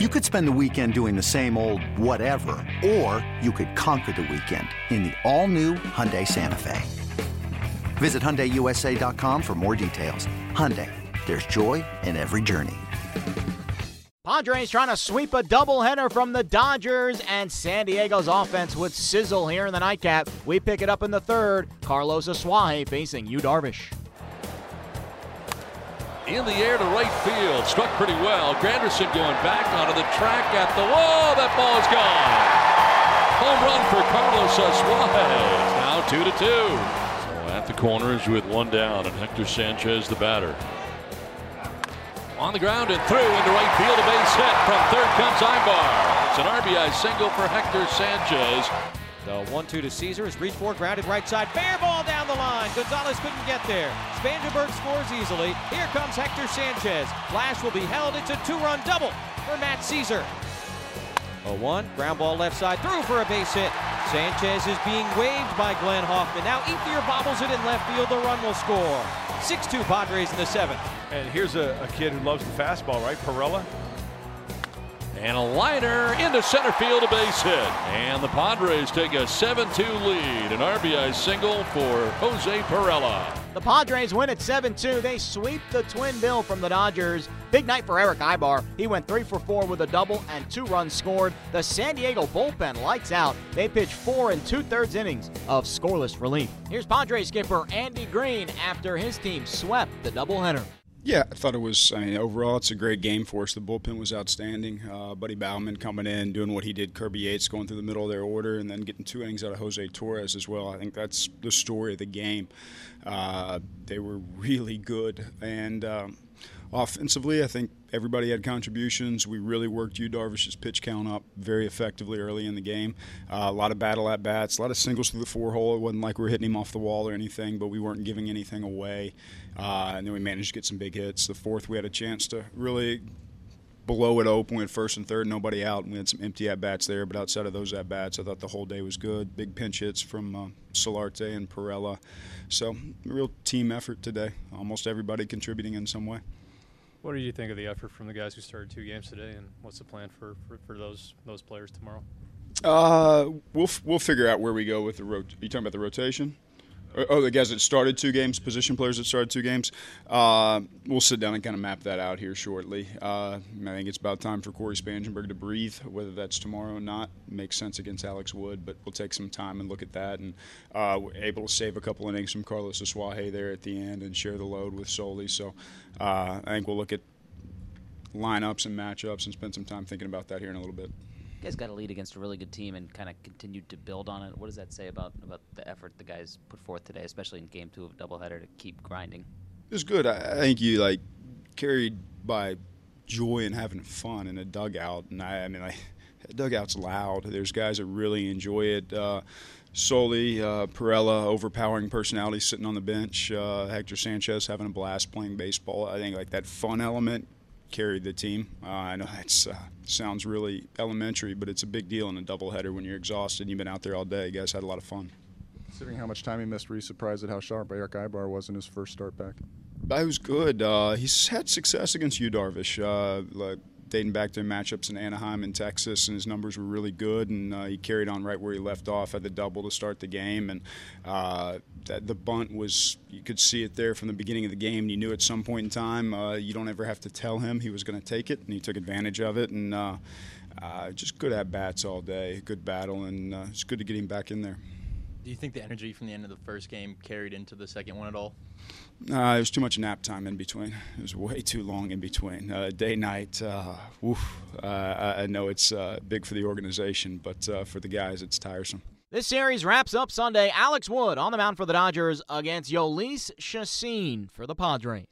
You could spend the weekend doing the same old whatever, or you could conquer the weekend in the all-new Hyundai Santa Fe. Visit HyundaiUSA.com for more details. Hyundai, there's joy in every journey. Padres trying to sweep a doubleheader from the Dodgers, and San Diego's offense would sizzle here in the nightcap. We pick it up in the third. Carlos Asuaje facing Yu Darvish in the air to right field. Struck pretty well. Granderson going back onto the track at the wall. That ball is gone. Home run for Carlos Asuaje. Now two to two. So at the corners with one down, and Hector Sanchez the batter. On the ground and through into right field, a base hit from third comes Aybar. It's an RBI single for Hector Sanchez. The 1 2 to Szczur is reached for, grounded right side. Fair ball down the line. Gonzalez couldn't get there. Spangenberg scores easily. Here comes Hector Sanchez. Flash will be held. It's a two run double for Matt Szczur. A 1, ground ball left side, through for a base hit. Sanchez is being waved by Glenn Hoffman. Now Ethier bobbles it in left field. The run will score. 6 2 Padres in the seventh. And here's a, a kid who loves the fastball, right? Pirela and a liner into center field, a base hit. And the Padres take a 7 2 lead. An RBI single for Jose Pirela. The Padres win at 7 2. They sweep the twin bill from the Dodgers. Big night for Erick Aybar. He went 3 for 4 with a double and two runs scored. The San Diego bullpen lights out. They pitched four and two thirds innings of scoreless relief. Here's Padres skipper Andy Green after his team swept the doubleheader. Yeah, I thought it was. I mean, overall, it's a great game for us. The bullpen was outstanding. Uh, Buddy Baumann coming in, doing what he did. Kirby Yates going through the middle of their order, and then getting two innings out of Jose Torres as well. I think that's the story of the game. Uh, they were really good, and um, offensively, I think everybody had contributions. We really worked Yu Darvish's pitch count up very effectively early in the game. Uh, a lot of battle at bats, a lot of singles through the four hole. It wasn't like we were hitting him off the wall or anything, but we weren't giving anything away. Uh, and then we managed to get some big hits. The fourth, we had a chance to really blow it open. We had first and third, nobody out, and we had some empty at bats there. But outside of those at bats, I thought the whole day was good. Big pinch hits from uh, Solarte and Pirela. So, real team effort today. Almost everybody contributing in some way. What do you think of the effort from the guys who started two games today, and what's the plan for, for, for those those players tomorrow? Uh, we'll we'll figure out where we go with the rot. Are you talking about the rotation? Oh, the guys that started two games, position players that started two games. Uh, we'll sit down and kind of map that out here shortly. Uh, I think it's about time for Cory Spangenberg to breathe, whether that's tomorrow or not. Makes sense against Alex Wood, but we'll take some time and look at that. And uh, we're able to save a couple innings from Carlos Asuaje there at the end and share the load with Soli. So uh, I think we'll look at lineups and matchups and spend some time thinking about that here in a little bit guys got a lead against a really good team and kind of continued to build on it. What does that say about about the effort the guys put forth today, especially in Game Two of a doubleheader, to keep grinding? It was good. I, think you like carried by joy and having fun in a dugout, and I, I mean, like dugout's loud. There's guys that really enjoy it. Uh, Soli, uh, Pirela, overpowering personality sitting on the bench. Uh, Hector Sanchez having a blast playing baseball. I think like that fun element carried the team. Uh, I know that uh, sounds really elementary, but it's a big deal in a doubleheader when you're exhausted and you've been out there all day. You guys had a lot of fun. Considering how much time he missed, were you surprised at how sharp Erick Aybar was in his first start back? I was good. Uh, he's had success against Yu, Darvish. Uh, like dating back to matchups in Anaheim and Texas, and his numbers were really good. And uh, he carried on right where he left off at the double to start the game. And uh, the bunt was you could see it there from the beginning of the game. You knew at some point in time uh, you don't ever have to tell him he was going to take it, and he took advantage of it. And uh, uh, just good at bats all day, good battle, and uh, it's good to get him back in there. Do you think the energy from the end of the first game carried into the second one at all? Uh, there was too much nap time in between. It was way too long in between. Uh, day night, uh, woof, uh, I know it's uh, big for the organization, but uh, for the guys, it's tiresome. This series wraps up Sunday. Alex Wood on the mound for the Dodgers against Jhoulys Chacin for the Padres.